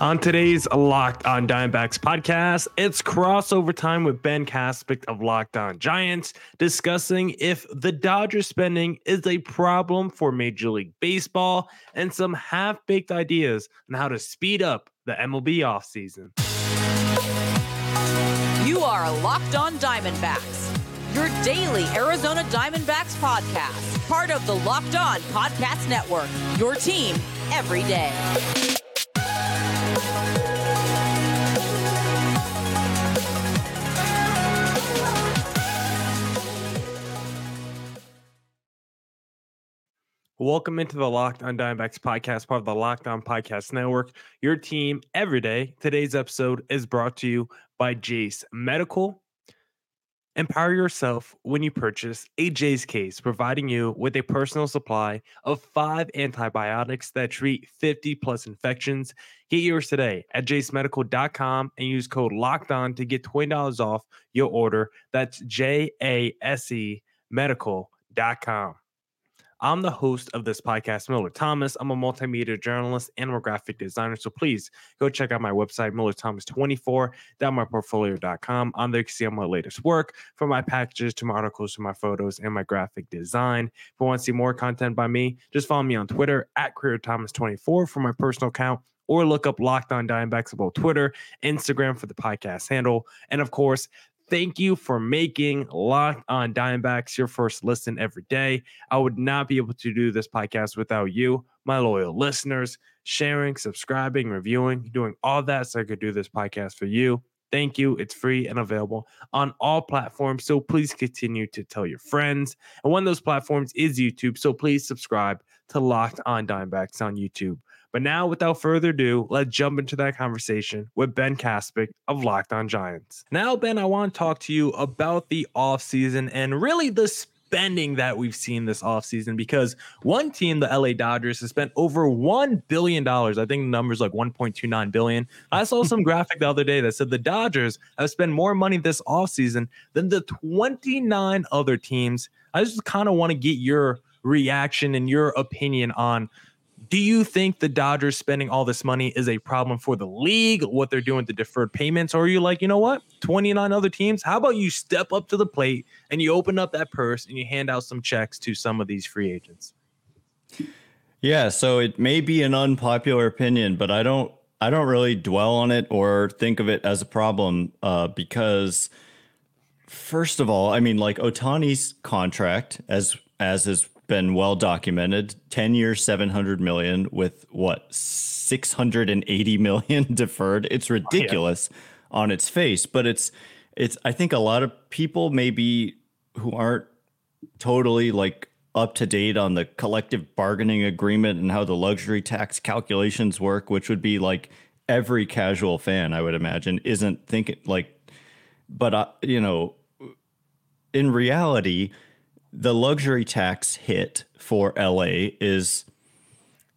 On today's Locked On Diamondbacks podcast, it's crossover time with Ben Kaspick of Locked On Giants discussing if the Dodgers spending is a problem for Major League Baseball and some half baked ideas on how to speed up the MLB offseason. You are Locked On Diamondbacks, your daily Arizona Diamondbacks podcast, part of the Locked On Podcast Network, your team every day. Welcome into the Locked On Diamondbacks podcast, part of the Locked On Podcast Network, your team every day. Today's episode is brought to you by Jase Medical. Empower yourself when you purchase a Jase case, providing you with a personal supply of five antibiotics that treat 50 plus infections. Get yours today at jasemedical.com and use code locked on to get $20 off your order. That's J A S E medical.com. I'm the host of this podcast, Millard Thomas. I'm a multimedia journalist and a graphic designer. So please go check out my website, MillardThomas24.myportfolio.com. On there, you can see all my latest work from my packages to my articles to my photos and my graphic design. If you want to see more content by me, just follow me on Twitter at creatorthomas24 for my personal account or look up Locked On Diamondbacks about Twitter, Instagram for the podcast handle. And of course, Thank you for making Locked on Diamondbacks your first listen every day. I would not be able to do this podcast without you, my loyal listeners, sharing, subscribing, reviewing, doing all that so I could do this podcast for you. Thank you. It's free and available on all platforms. So please continue to tell your friends. And one of those platforms is YouTube. So please subscribe to Locked on Diamondbacks on YouTube. But now, without further ado, let's jump into that conversation with Ben Kaspick of Locked On Giants. Now, Ben, I want to talk to you about the offseason and really the spending that we've seen this offseason because one team, the LA Dodgers, has spent over $1 billion. I think the number's like 1.29 billion. I saw some graphic the other day that said the Dodgers have spent more money this offseason than the 29 other teams. I just kind of want to get your reaction and your opinion on do you think the Dodgers spending all this money is a problem for the league, what they're doing with the deferred payments? Or are you like, you know what? 29 other teams, how about you step up to the plate and you open up that purse and you hand out some checks to some of these free agents? Yeah, so it may be an unpopular opinion, but I don't I don't really dwell on it or think of it as a problem uh, because first of all, I mean like Ohtani's contract as as is been well documented 10 years 700 million with what 680 million deferred it's ridiculous yeah. on its face but it's it's i think a lot of people maybe who aren't totally like up to date on the collective bargaining agreement and how the luxury tax calculations work which would be like every casual fan i would imagine isn't thinking like but uh, you know in reality the luxury tax hit for LA is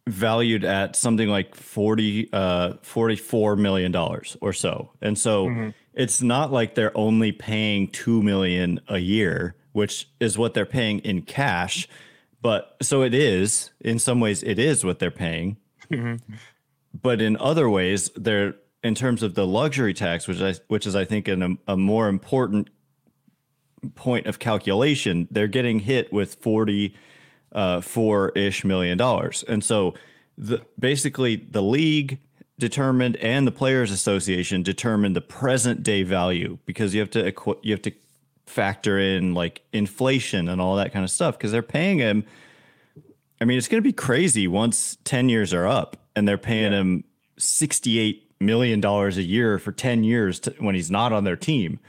valued at something like 40 uh 44 million dollars or so. And so mm-hmm. it's not like they're only paying 2 million a year, which is what they're paying in cash, but so it is in some ways it is what they're paying. Mm-hmm. But in other ways they're in terms of the luxury tax, which I which is I think an, a more important point of calculation, they're getting hit with 40 uh, four ish million dollars. And so the basically the league determined and the players association determined the present day value because you have to you have to factor in like inflation and all that kind of stuff because they're paying him I mean it's going to be crazy once 10 years are up and they're paying yeah. him 68 million dollars a year for 10 years to, when he's not on their team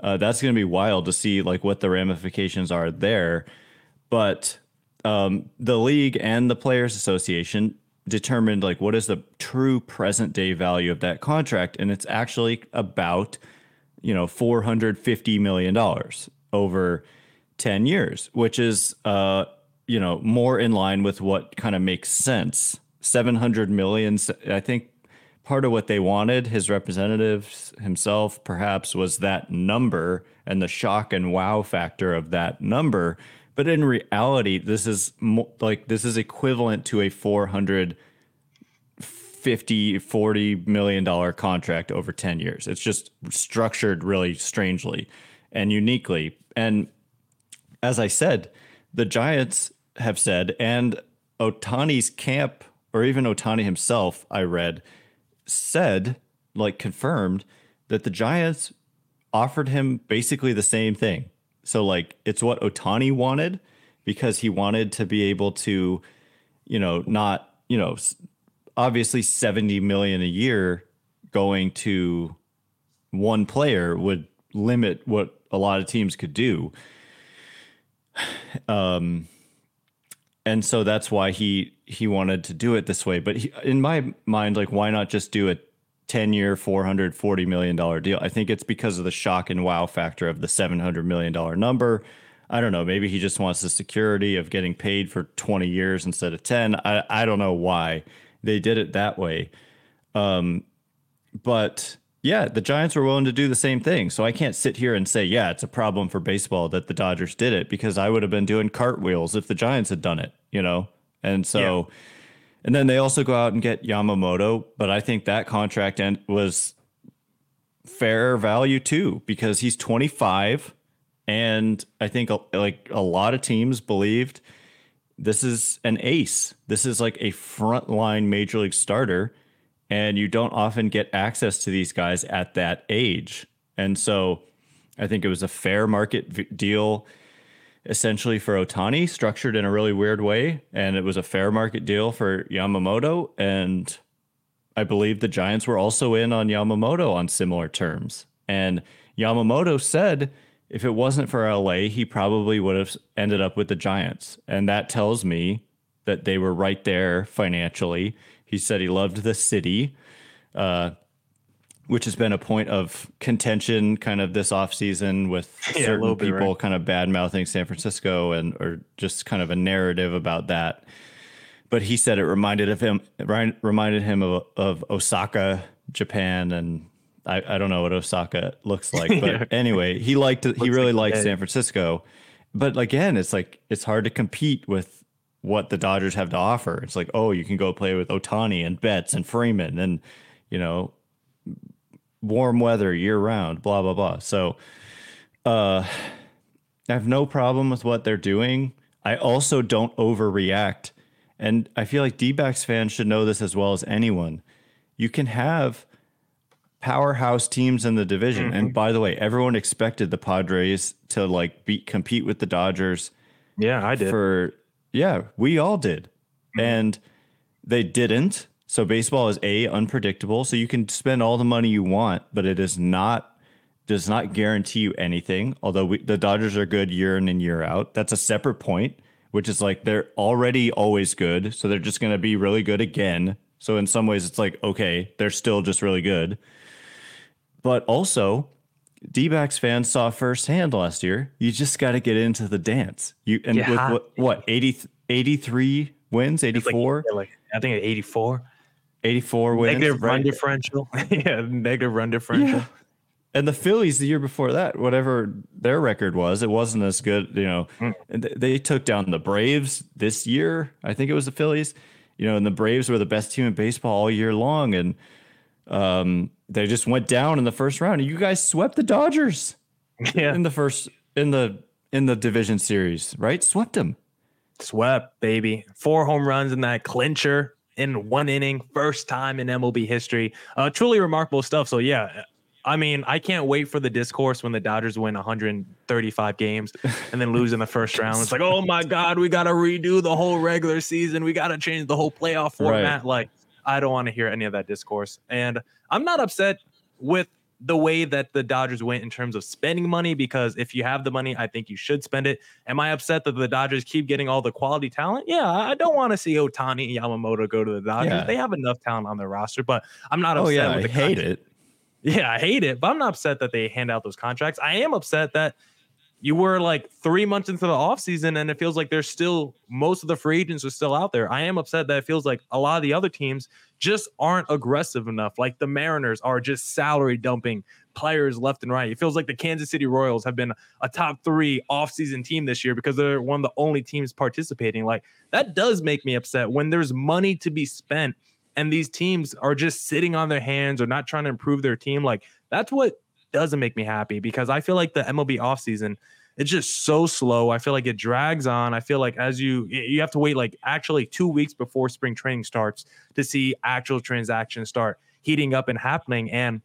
uh, that's going to be wild to see like what the ramifications are there. But um, the league and the players association determined like what is the true present day value of that contract, and it's actually about you know 450 million dollars over 10 years, which is uh, you know more in line with what kind of makes sense. 700 million, I think part of what they wanted, his representatives himself perhaps, was that number and the shock and wow factor of that number. But in reality, this is mo- like this is equivalent to a 450, 40 million dollar contract over 10 years it's just structured really strangely and uniquely and as i said the giants have said and ohtani's camp or even ohtani himself i read said like confirmed that the giants offered him basically the same thing so like it's what ohtani wanted because he wanted to be able to you know not you know obviously 70 million a year going to one player would limit what a lot of teams could do. Um, and so that's why he he wanted to do it this way. But he, in my mind, like, why not just do a 10 year, 440 million dollar deal? I think it's because of the shock and wow factor of the 700 million dollar number. I don't know. Maybe he just wants the security of getting paid for 20 years instead of 10. I, I don't know why they did it that way. Um, but yeah, the Giants were willing to do the same thing. So I can't sit here and say, yeah, it's a problem for baseball that the Dodgers did it because I would have been doing cartwheels if the Giants had done it, you know? And so, yeah. and then they also go out and get Yamamoto, but I think that contract end was fair value too because he's 25 and I think like a lot of teams believed this is an ace. This is like a frontline major league starter, and you don't often get access to these guys at that age. And so I think it was a fair market v- deal essentially for Ohtani, structured in a really weird way. And it was a fair market deal for Yamamoto. And I believe the Giants were also in on Yamamoto on similar terms. And Yamamoto said if it wasn't for LA, he probably would have ended up with the Giants. And that tells me that they were right there financially. He said he loved the city, uh, which has been a point of contention kind of this offseason with yeah, certain people right? kind of bad mouthing San Francisco and or just kind of a narrative about that. But he said it reminded of him reminded him of, of Osaka, Japan, and I, I don't know what Osaka looks like, but yeah. anyway, he liked. He really like liked San Francisco. But again, it's like it's hard to compete with what the Dodgers have to offer. It's like, oh, you can go play with Otani and Betts and Freeman and you know warm weather year round, blah blah blah. So uh I have no problem with what they're doing. I also don't overreact. And I feel like D backs fans should know this as well as anyone. You can have powerhouse teams in the division. Mm-hmm. And by the way, everyone expected the Padres to like beat compete with the Dodgers. Yeah, I did. For yeah, we all did. Mm-hmm. And they didn't. So baseball is a unpredictable. So you can spend all the money you want, but it is not does not guarantee you anything. Although we, the Dodgers are good year in and year out. That's a separate point, which is like they're already always good, so they're just going to be really good again. So in some ways, it's like okay, they're still just really good. But also, D backs fans saw firsthand last year. You just got to get into the dance. You and yeah. with what, what 80, 83 wins, 84? Like, I think 84. 84 wins. Negative right? run differential. yeah, negative run differential. Yeah. And the Phillies the year before that, whatever their record was, it wasn't as good. You know, mm. they took down the Braves this year. I think it was the Phillies. You know, and the Braves were the best team in baseball all year long. And um, they just went down in the first round. You guys swept the Dodgers. Yeah. In the first in the in the division series, right? Swept them. Swept, baby. Four home runs in that clincher in one inning, first time in MLB history. Uh, truly remarkable stuff. So yeah, I mean, I can't wait for the discourse when the Dodgers win 135 games and then lose in the first round. It's like, oh my God, we got to redo the whole regular season. We got to change the whole playoff format. Right. Like, I don't want to hear any of that discourse. And I'm not upset with the way that the Dodgers went in terms of spending money because if you have the money, I think you should spend it. Am I upset that the Dodgers keep getting all the quality talent? Yeah, I don't want to see Ohtani and Yamamoto go to the Dodgers. Yeah. They have enough talent on their roster, but I'm not oh, upset. Oh, yeah, with the I hate it. Yeah, I hate it, but I'm not upset that they hand out those contracts. I am upset that you were like three months into the offseason and it feels like there's still most of the free agents are still out there. I am upset that it feels like a lot of the other teams just aren't aggressive enough. Like the Mariners are just salary dumping players left and right. It feels like the Kansas City Royals have been a top three offseason team this year because they're one of the only teams participating. Like that does make me upset when there's money to be spent and these teams are just sitting on their hands or not trying to improve their team. Like that's what doesn't make me happy because I feel like the MLB offseason it's just so slow. I feel like it drags on. I feel like as you you have to wait like actually 2 weeks before spring training starts to see actual transactions start heating up and happening and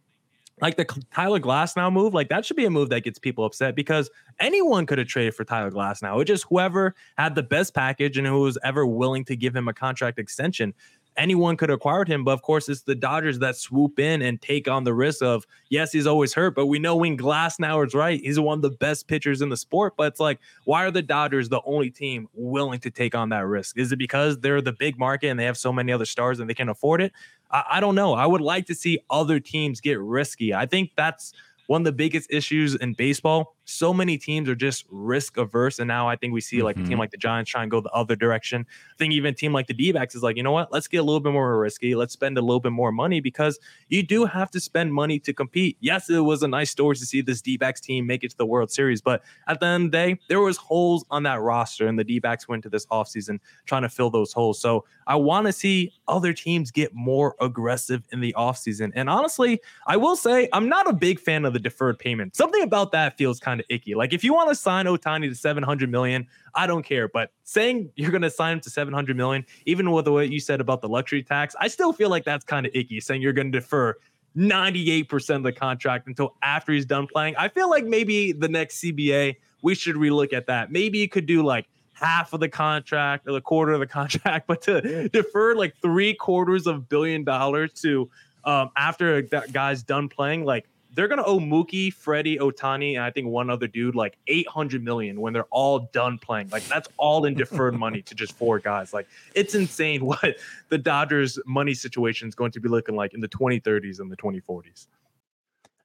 like the Tyler Glasnow move, like that should be a move that gets people upset because anyone could have traded for Tyler Glasnow. It just whoever had the best package and who was ever willing to give him a contract extension anyone could have acquired him. But of course, it's the Dodgers that swoop in and take on the risk of, yes, he's always hurt, but we know when Glasnow is right, he's one of the best pitchers in the sport. But it's like, why are the Dodgers the only team willing to take on that risk? Is it because they're the big market and they have so many other stars and they can afford it? I, I don't know. I would like to see other teams get risky. I think that's one of the biggest issues in baseball so many teams are just risk averse. And now I think we see like mm-hmm. a team mm-hmm. like the Giants try and go the other direction. I think even a team like the D backs is like, you know what? Let's get a little bit more risky. Let's spend a little bit more money because you do have to spend money to compete. Yes, it was a nice story to see this D backs team make it to the World Series, but at the end of the day, there was holes on that roster, and the D backs went to this offseason trying to fill those holes. So I want to see other teams get more aggressive in the offseason. And honestly, I will say I'm not a big fan of the deferred payment. Something about that feels kind kind of icky. Like if you want to sign Ohtani to 700 million, I don't care. But saying you're going to sign him to 700 million, even with what you said about the luxury tax, I still feel like that's kind of icky. Saying you're going to defer 98% of the contract until after he's done playing. I feel like maybe the next CBA, we should relook at that. Maybe you could do like half of the contract or the quarter of the contract, but to defer like three quarters of billion dollars to um, after that guy's done playing, like they're gonna owe Mookie, Freddie, Ohtani, and I think one other dude like 800 million when they're all done playing. Like that's all in deferred money to just four guys. Like it's insane what the Dodgers' money situation is going to be looking like in the 2030s and the 2040s.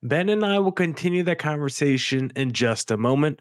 Ben and I will continue that conversation in just a moment.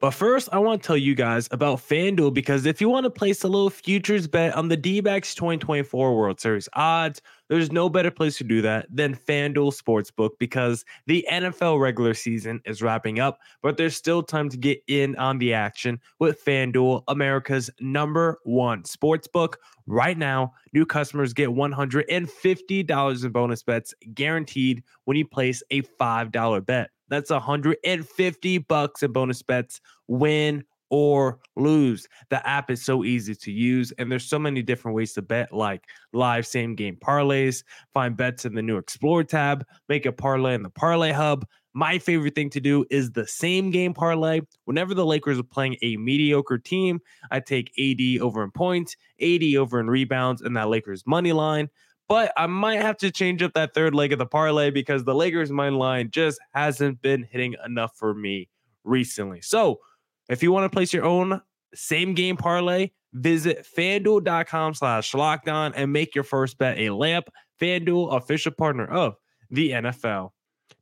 But first, I want to tell you guys about FanDuel because if you want to place a little futures bet on the D backs 2024 World Series odds, there's no better place to do that than FanDuel Sportsbook because the NFL regular season is wrapping up, but there's still time to get in on the action with FanDuel, America's number one sportsbook. Right now, new customers get $150 in bonus bets guaranteed when you place a $5 bet. That's 150 bucks in bonus bets, win or lose. The app is so easy to use, and there's so many different ways to bet, like live same game parlays, find bets in the new Explore tab, make a parlay in the Parlay Hub. My favorite thing to do is the same game parlay. Whenever the Lakers are playing a mediocre team, I take AD over in points, AD over in rebounds, and that Lakers money line. But I might have to change up that third leg of the parlay because the Lakers money line just hasn't been hitting enough for me recently. So if you want to place your own same game parlay, visit fanduel.com slash lockedon and make your first bet a lamp. FanDuel, official partner of the NFL.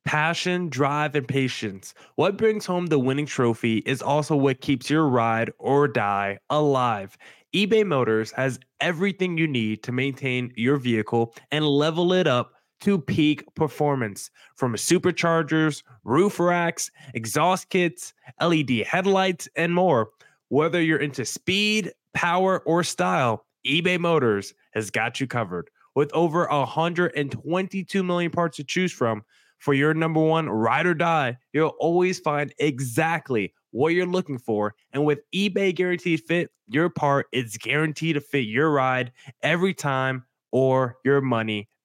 Passion, drive, and patience. What brings home the winning trophy is also what keeps your ride or die alive eBay Motors has everything you need to maintain your vehicle and level it up to peak performance from superchargers, roof racks, exhaust kits, LED headlights, and more. Whether you're into speed, power, or style, eBay Motors has got you covered. With over 122 million parts to choose from, for your number one ride or die, you'll always find exactly what you're looking for. And with eBay Guaranteed Fit, your part is guaranteed to fit your ride every time or your money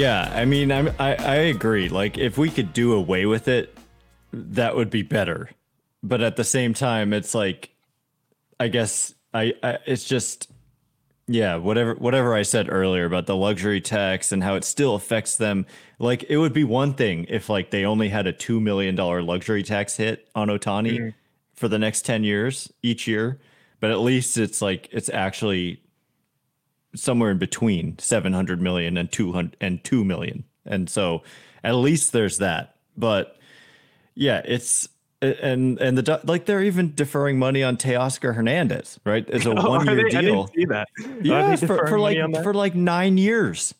Yeah, I mean, I'm, I I agree. Like, if we could do away with it, that would be better but at the same time, it's like, I guess I, I it's just yeah, whatever whatever I said earlier about the luxury tax and how it still affects them. Like it would be one thing if like they only had a two million dollar luxury tax hit on Ohtani mm-hmm. for the next ten years each year, but at least it's like it's actually somewhere in between 700 million and 200 and 2 million. And so at least there's that. But yeah, it's and and the like they're even deferring money on Teoscar Hernandez, right? It's a one year deal. I didn't see that. Yeah, for, for like for like nine years.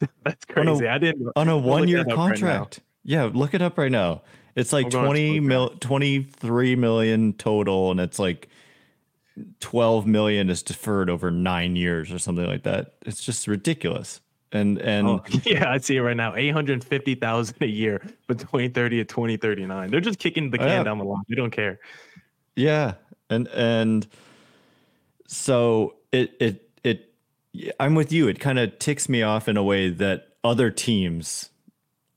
That's crazy. I didn't on a one year contract. Right yeah, look it up right now. It's like 20 mil, 23 million total, and it's like 12 million is deferred over nine years or something like that. It's just ridiculous. And and oh, yeah, I see it right now. 850,000 a year between 2030 and 2039. They're just kicking the can yeah. down the line. They don't care. Yeah. And and so it it it I'm with you. It kind of ticks me off in a way that other teams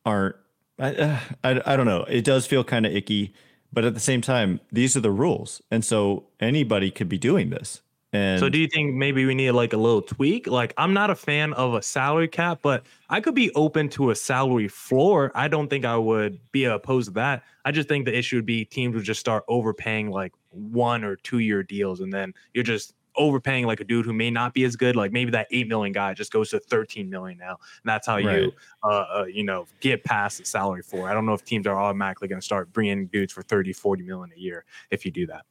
aren't I, uh, I, I don't know. It does feel kind of icky, but at the same time, these are the rules, and so anybody could be doing this. And so do you think maybe we need like a little tweak? Like I'm not a fan of a salary cap, but I could be open to a salary floor. I don't think I would be opposed to that. I just think the issue would be teams would just start overpaying like one or two year deals and then you're just overpaying like a dude who may not be as good. Like maybe that 8 million guy just goes to 13 million now. And that's how right. you uh, uh, you know, get past the salary floor. I don't know if teams are automatically going to start bringing dudes for 30, 40 million a year if you do that.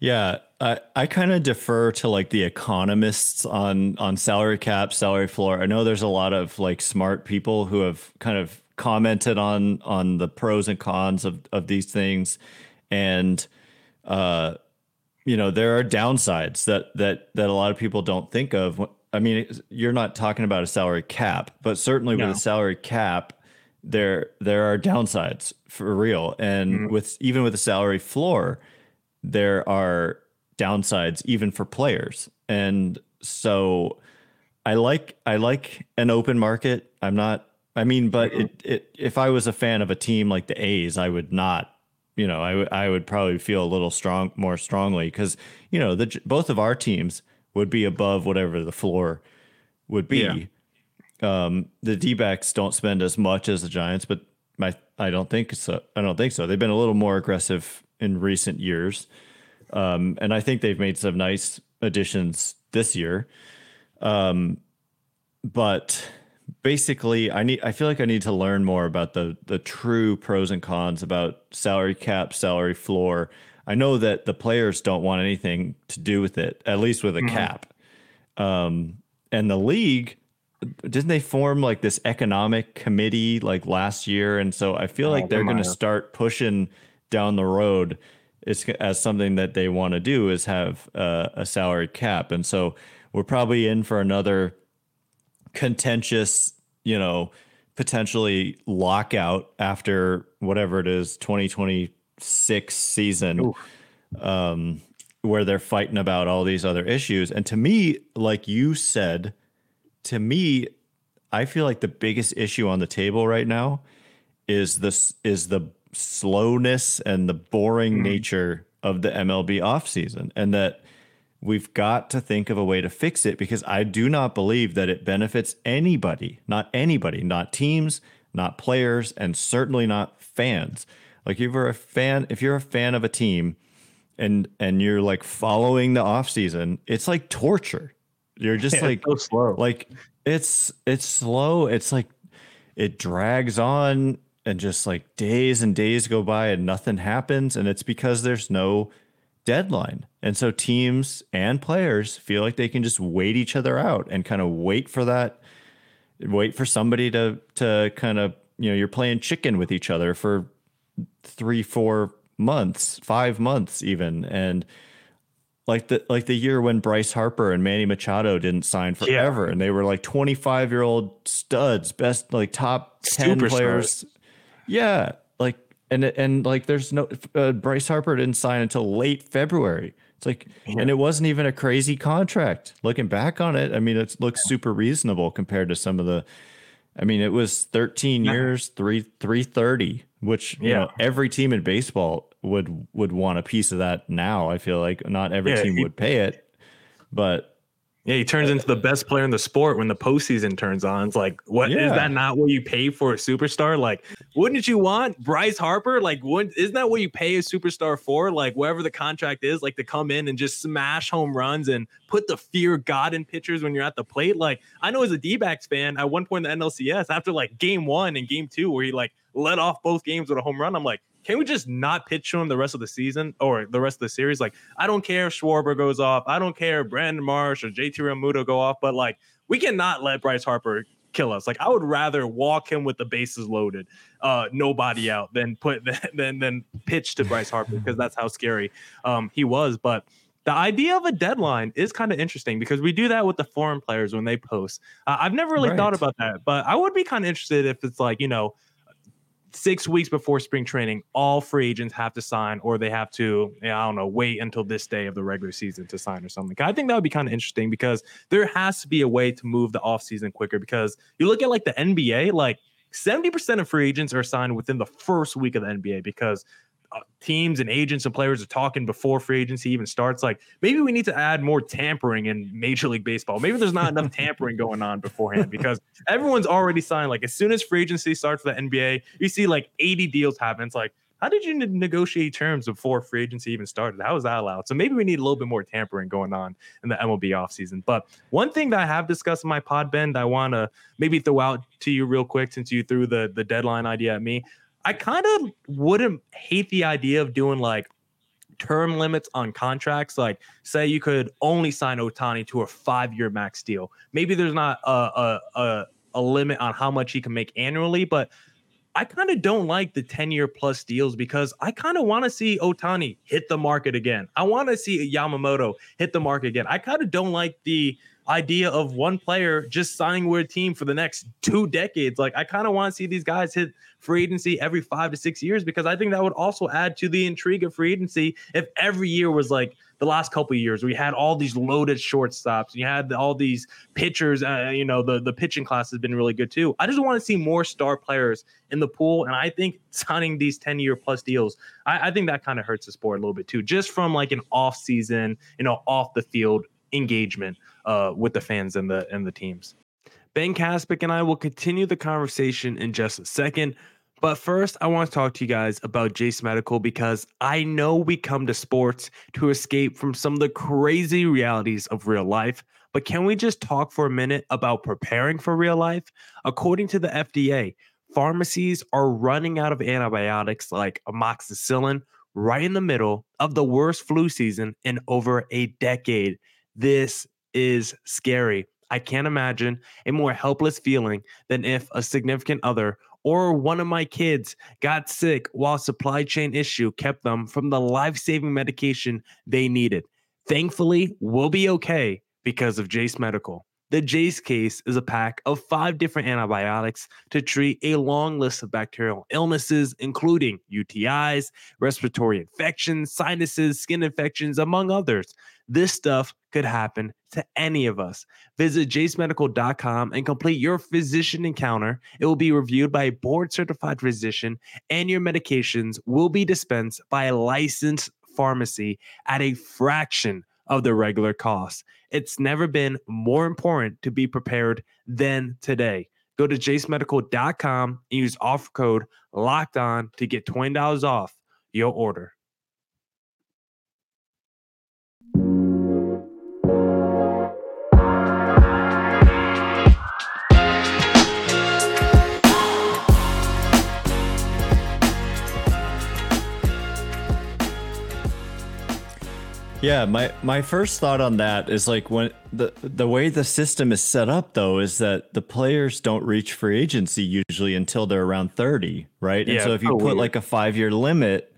Yeah, I, I kind of defer to like the economists on on salary cap, salary floor. I know there's a lot of like smart people who have kind of commented on on the pros and cons of of these things, and uh, you know there are downsides that that that a lot of people don't think of. I mean, you're not talking about a salary cap, but certainly no. with a salary cap, there there are downsides for real, and mm-hmm. with even with a salary floor there are downsides even for players. And so I like I like an open market. I'm not I mean, but mm-hmm. it, it if I was a fan of a team like the A's, I would not, you know, I would I would probably feel a little strong more strongly because you know the both of our teams would be above whatever the floor would be. Yeah. Um, the D backs don't spend as much as the Giants, but my I don't think so. I don't think so. They've been a little more aggressive in recent years. Um, and I think they've made some nice additions this year. Um, but basically, I need. I feel like I need to learn more about the the true pros and cons about salary cap, salary floor. I know that the players don't want anything to do with it, at least with a mm-hmm. cap. Um, and the league didn't they form like this economic committee like last year and so i feel oh, like they're going to start pushing down the road it's as something that they want to do is have uh, a salary cap and so we're probably in for another contentious you know potentially lockout after whatever it is 2026 season um, where they're fighting about all these other issues and to me like you said to me i feel like the biggest issue on the table right now is this is the slowness and the boring mm. nature of the MLB offseason and that we've got to think of a way to fix it because I do not believe that it benefits anybody, not anybody, not teams, not players, and certainly not fans. Like if you're a fan, if you're a fan of a team and and you're like following the offseason, it's like torture. You're just yeah, like so slow. Like it's it's slow. It's like it drags on and just like days and days go by and nothing happens and it's because there's no deadline and so teams and players feel like they can just wait each other out and kind of wait for that wait for somebody to to kind of you know you're playing chicken with each other for three four months five months even and like the like the year when Bryce Harper and Manny Machado didn't sign forever yeah. and they were like 25 year old studs best like top 10 Super players stars. Yeah, and and like there's no uh, Bryce Harper didn't sign until late February. It's like, yeah. and it wasn't even a crazy contract. Looking back on it, I mean, it looks super reasonable compared to some of the. I mean, it was 13 years, three 330, which yeah. you know every team in baseball would would want a piece of that now. I feel like not every yeah, team would pay it, but Yeah, he turns into the best player in the sport when the postseason turns on. It's like, what yeah. is that not what you pay for a superstar? Like, wouldn't you want Bryce Harper? Like, wouldn't isn't that what you pay a superstar for? Like, whatever the contract is, like to come in and just smash home runs and put the fear God in pitchers when you're at the plate. Like, I know as a D-backs fan, at one point in the NLCS, after like game one and game two, where he like let off both games with a home run, I'm like, can we just not pitch to him the rest of the season or the rest of the series? Like, I don't care if Schwarber goes off. I don't care if Brandon Marsh or JT Realmuto go off, but like, we cannot let Bryce Harper kill us. Like, I would rather walk him with the bases loaded, uh, nobody out, than put than than pitch to Bryce Harper because that's how scary um, he was. But the idea of a deadline is kind of interesting because we do that with the foreign players when they post. Uh, I've never really right. thought about that, but I would be kind of interested if it's like you know six weeks before spring training, all free agents have to sign, or they have to, I don't know, wait until this day of the regular season to sign or something. I think that would be kind of interesting because there has to be a way to move the offseason quicker. Because you look at like the NBA, like 70% of free agents are signed within the first week of the NBA because Uh, teams and agents and players are talking before free agency even starts. Like maybe we need to add more tampering in Major League Baseball. Maybe there's not enough tampering going on beforehand because everyone's already signed. Like as soon as free agency starts for the NBA, you see like 80 deals happen. It's like, how did you negotiate terms before free agency even started? How was that allowed? So maybe we need a little bit more tampering going on in the MLB offseason. But one thing that I have discussed in my pod, Ben, I want to maybe throw out to you real quick since you threw the the deadline idea at me. I kind of wouldn't hate the idea of doing like term limits on contracts. Like, say you could only sign Ohtani to a five year max deal. Maybe there's not a, a, a, a limit on how much he can make annually, but I kind of don't like the 10 year plus deals because I kind of want to see Ohtani hit the market again. I want to see Yamamoto hit the market again. I kind of don't like the idea of one player just signing with a team for the next two decades. Like I kind of want to see these guys hit free agency every five to six years because I think that would also add to the intrigue of free agency if every year was like the last couple of years we had all these loaded shortstops and you had all these pitchers uh, you know the the pitching class has been really good too i just want to see more star players in the pool and i think signing these 10 year plus deals i, I think that kind of hurts the sport a little bit too just from like an off season you know off the field engagement uh, with the fans and the and the teams. Ben Kaspick and I will continue the conversation in just a second. But first, I want to talk to you guys about Jase Medical because I know we come to sports to escape from some of the crazy realities of real life. But can we just talk for a minute about preparing for real life? According to the FDA, pharmacies are running out of antibiotics like amoxicillin right in the middle of the worst flu season in over a decade. This is scary. I can't imagine a more helpless feeling than if a significant other or one of my kids got sick while supply chain issue kept them from the life-saving medication they needed. Thankfully, we'll be okay because of Jase Medical. The Jase case is a pack of five different antibiotics to treat a long list of bacterial illnesses, including UTIs, respiratory infections, sinuses, skin infections, among others. This stuff could happen to any of us. Visit jasemedical.com and complete your physician encounter. It will be reviewed by a board certified physician, and your medications will be dispensed by a licensed pharmacy at a fraction of the regular cost. It's never been more important to be prepared than today. Go to jasemedical.com and use offer code locked on to get $20 off your order. Yeah, my my first thought on that is like when the the way the system is set up though is that the players don't reach free agency usually until they're around 30, right? Yeah, and so if you oh, put weird. like a 5-year limit,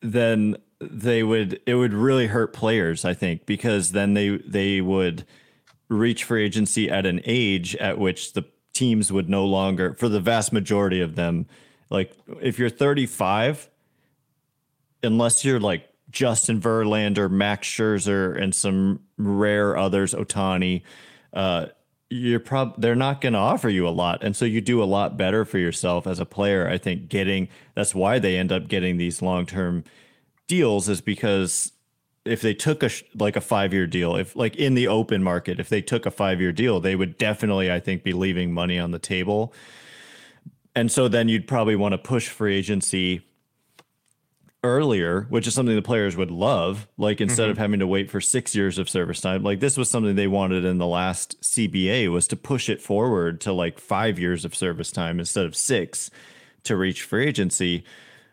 then they would it would really hurt players, I think, because then they they would reach free agency at an age at which the teams would no longer for the vast majority of them like if you're 35 unless you're like Justin Verlander, Max Scherzer, and some rare others, Ohtani, uh, you're prob they're not going to offer you a lot, and so you do a lot better for yourself as a player. I think getting that's why they end up getting these long term deals is because if they took a like a five year deal, if like in the open market, if they took a five year deal, they would definitely, I think, be leaving money on the table. And so then you'd probably want to push free agency earlier, which is something the players would love. Like instead mm-hmm. of having to wait for six years of service time, like this was something they wanted in the last CBA was to push it forward to like five years of service time instead of six to reach free agency.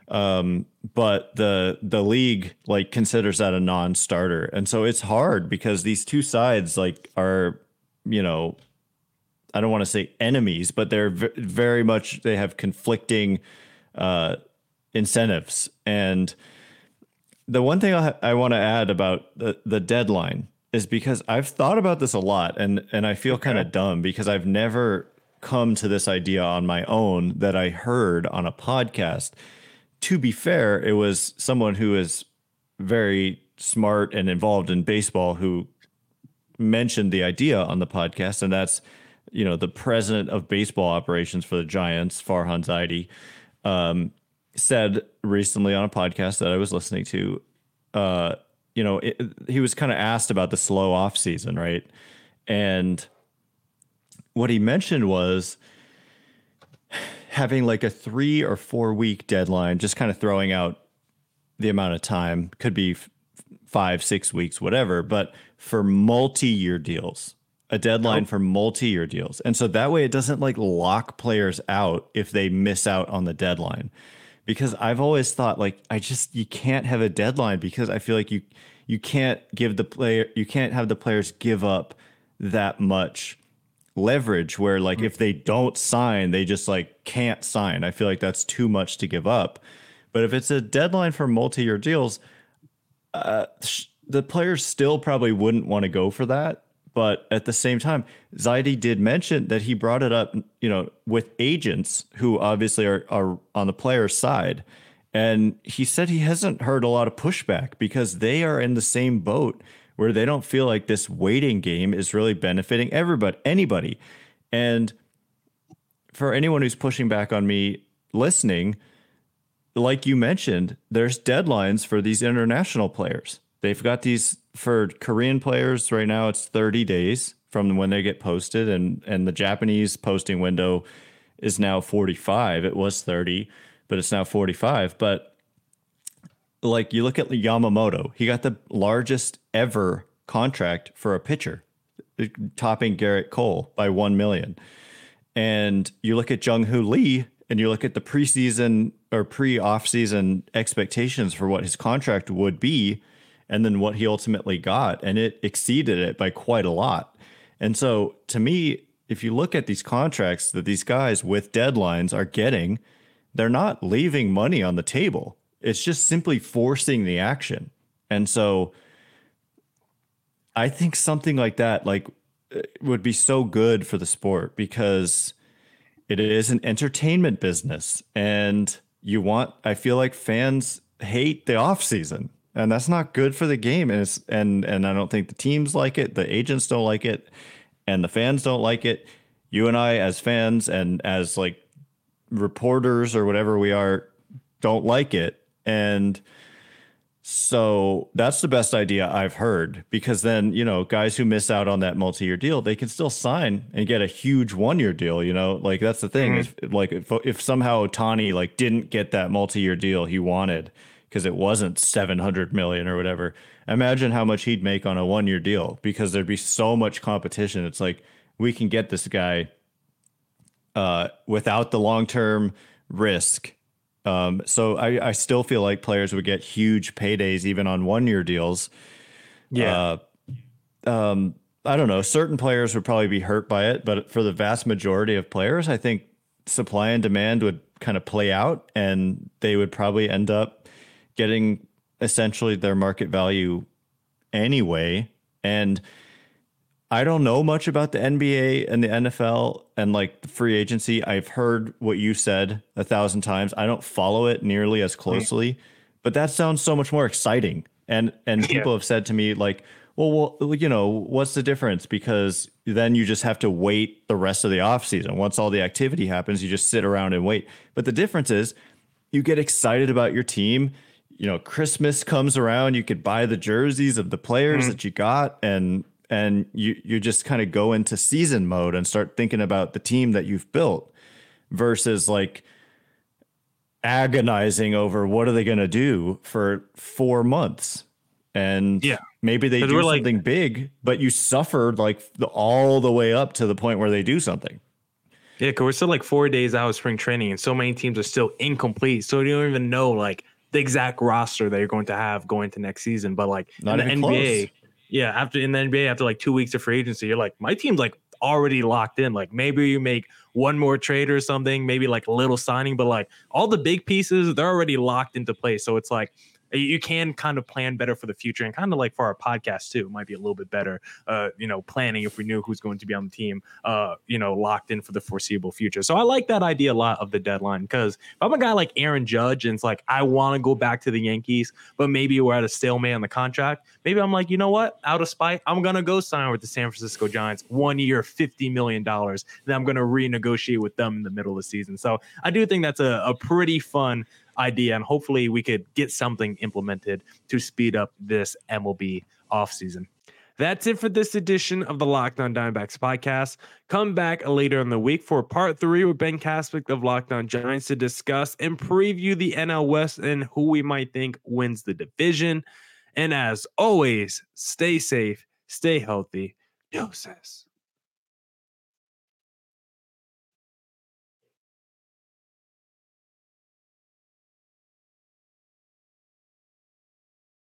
Um, but the the league like considers that a non-starter, and so it's hard because these two sides like are, you know, I don't want to say enemies, but they're v- very much they have conflicting uh, incentives. And the one thing I, I want to add about the, the deadline is because I've thought about this a lot and, and I feel kind of dumb because I've never come to this idea on my own that I heard on a podcast. To be fair, it was someone who is very smart and involved in baseball who mentioned the idea on the podcast, and that's you know the president of baseball operations for the Giants, Farhan Zaidi. Um, said recently on a podcast that I was listening to, uh, you know, it, he was kind of asked about the slow off season, right? And what he mentioned was having like a three or four week deadline, just kind of throwing out the amount of time, could be f- five, six weeks, whatever, but for multi year deals, a deadline oh. for multi year deals. And so that way it doesn't like lock players out if they miss out on the deadline because I've always thought like I just you can't have a deadline because I feel like you you can't give the player you can't have the players give up that much leverage where like mm-hmm. if they don't sign they just like can't sign. I feel like that's too much to give up. But if it's a deadline for multi-year deals, uh, sh- the players still probably wouldn't want to go for that but at the same time, Zaidi did mention that he brought it up, you know, with agents who obviously are, are on the player's side. And he said he hasn't heard a lot of pushback because they are in the same boat where they don't feel like this waiting game is really benefiting everybody, anybody. And for anyone who's pushing back on me listening, like you mentioned, there's deadlines for these international players. They've got these for Korean players right now. It's 30 days from when they get posted, and and the Japanese posting window is now 45. It was 30, but it's now 45. But like you look at Yamamoto, he got the largest ever contract for a pitcher, topping Gerrit Cole by one million. And you look at Jung Hoo Lee, and you look at the preseason or pre-off season expectations for what his contract would be and then what he ultimately got, and it exceeded it by quite a lot. And so, to me, if you look at these contracts that these guys with deadlines are getting, they're not leaving money on the table. It's just simply forcing the action. And so, I think something like that, like, uh, would be so good for the sport because it is an entertainment business, and you want. I feel like fans hate the off season and that's not good for the game. And it's and and I don't think the teams like it, the agents don't like it, and the fans don't like it. You and I, as fans and as like reporters or whatever we are, don't like it, and so that's the best idea I've heard because then you know guys who miss out on that multi-year deal, they can still sign and get a huge one-year deal. You know, like that's the thing mm-hmm. is like if, if somehow Ohtani like didn't get that multi-year deal he wanted because it wasn't 700 million or whatever. Imagine how much he'd make on a one year deal because there'd be so much competition. It's like we can get this guy uh, without the long term risk. Um, so I, I still feel like players would get huge paydays even on one year deals. Yeah. Uh, um, I don't know. Certain players would probably be hurt by it, but for the vast majority of players, I think supply and demand would kind of play out and they would probably end up getting essentially their market value anyway. And I don't know much about the NBA and the NFL and like the free agency. I've heard what you said a thousand times. I don't follow it nearly as closely, right. but that sounds so much more exciting. And and people have said to me like, well, well, you know, what's the difference? Because then you just have to wait the rest of the offseason. Once all the activity happens, you just sit around and wait. But the difference is you get excited about your team you know, Christmas comes around, you could buy the jerseys of the players Mhm. that you got and and you you just kind of go into season mode and start thinking about the team that you've built versus like agonizing over what are they going to do for 4 months. And Yeah. maybe they do we're like- something big, but you suffered like the, all the way up to the point where they do something. Yeah, because we're still like four days out of spring training, and so many teams are still incomplete. So you don't even know like the exact roster that you're going to have going to next season. But like Not in the NBA, close. yeah, after in the NBA, after like two weeks of free agency, you're like, my team's like already locked in. Like maybe you make one more trade or something, maybe like a little signing, but like all the big pieces, they're already locked into place. So it's like you- can kind of plan better for the future and kind of like for our podcast too it might be a little bit better uh you know planning if we knew who's going to be on the team uh you know locked in for the foreseeable future. So i like that idea a lot of the deadline because if i'm a guy like aaron judge and it's like i want to go back to the yankees but maybe we're at a stalemate on the contract maybe i'm like you know what? Out of spite i'm gonna go sign with the san francisco giants one year 50 million dollars then i'm gonna renegotiate with them in the middle of the season. So i do think that's a, a pretty fun idea and hopefully we could get something implemented to speed up this MLB offseason. That's it for this edition of the Locked On Diamondbacks podcast. Come back later in the week for part three with Ben Kaspick of Locked On Giants to discuss and preview the NL West and who we might think wins the division. And as always, stay safe, stay healthy. Doses.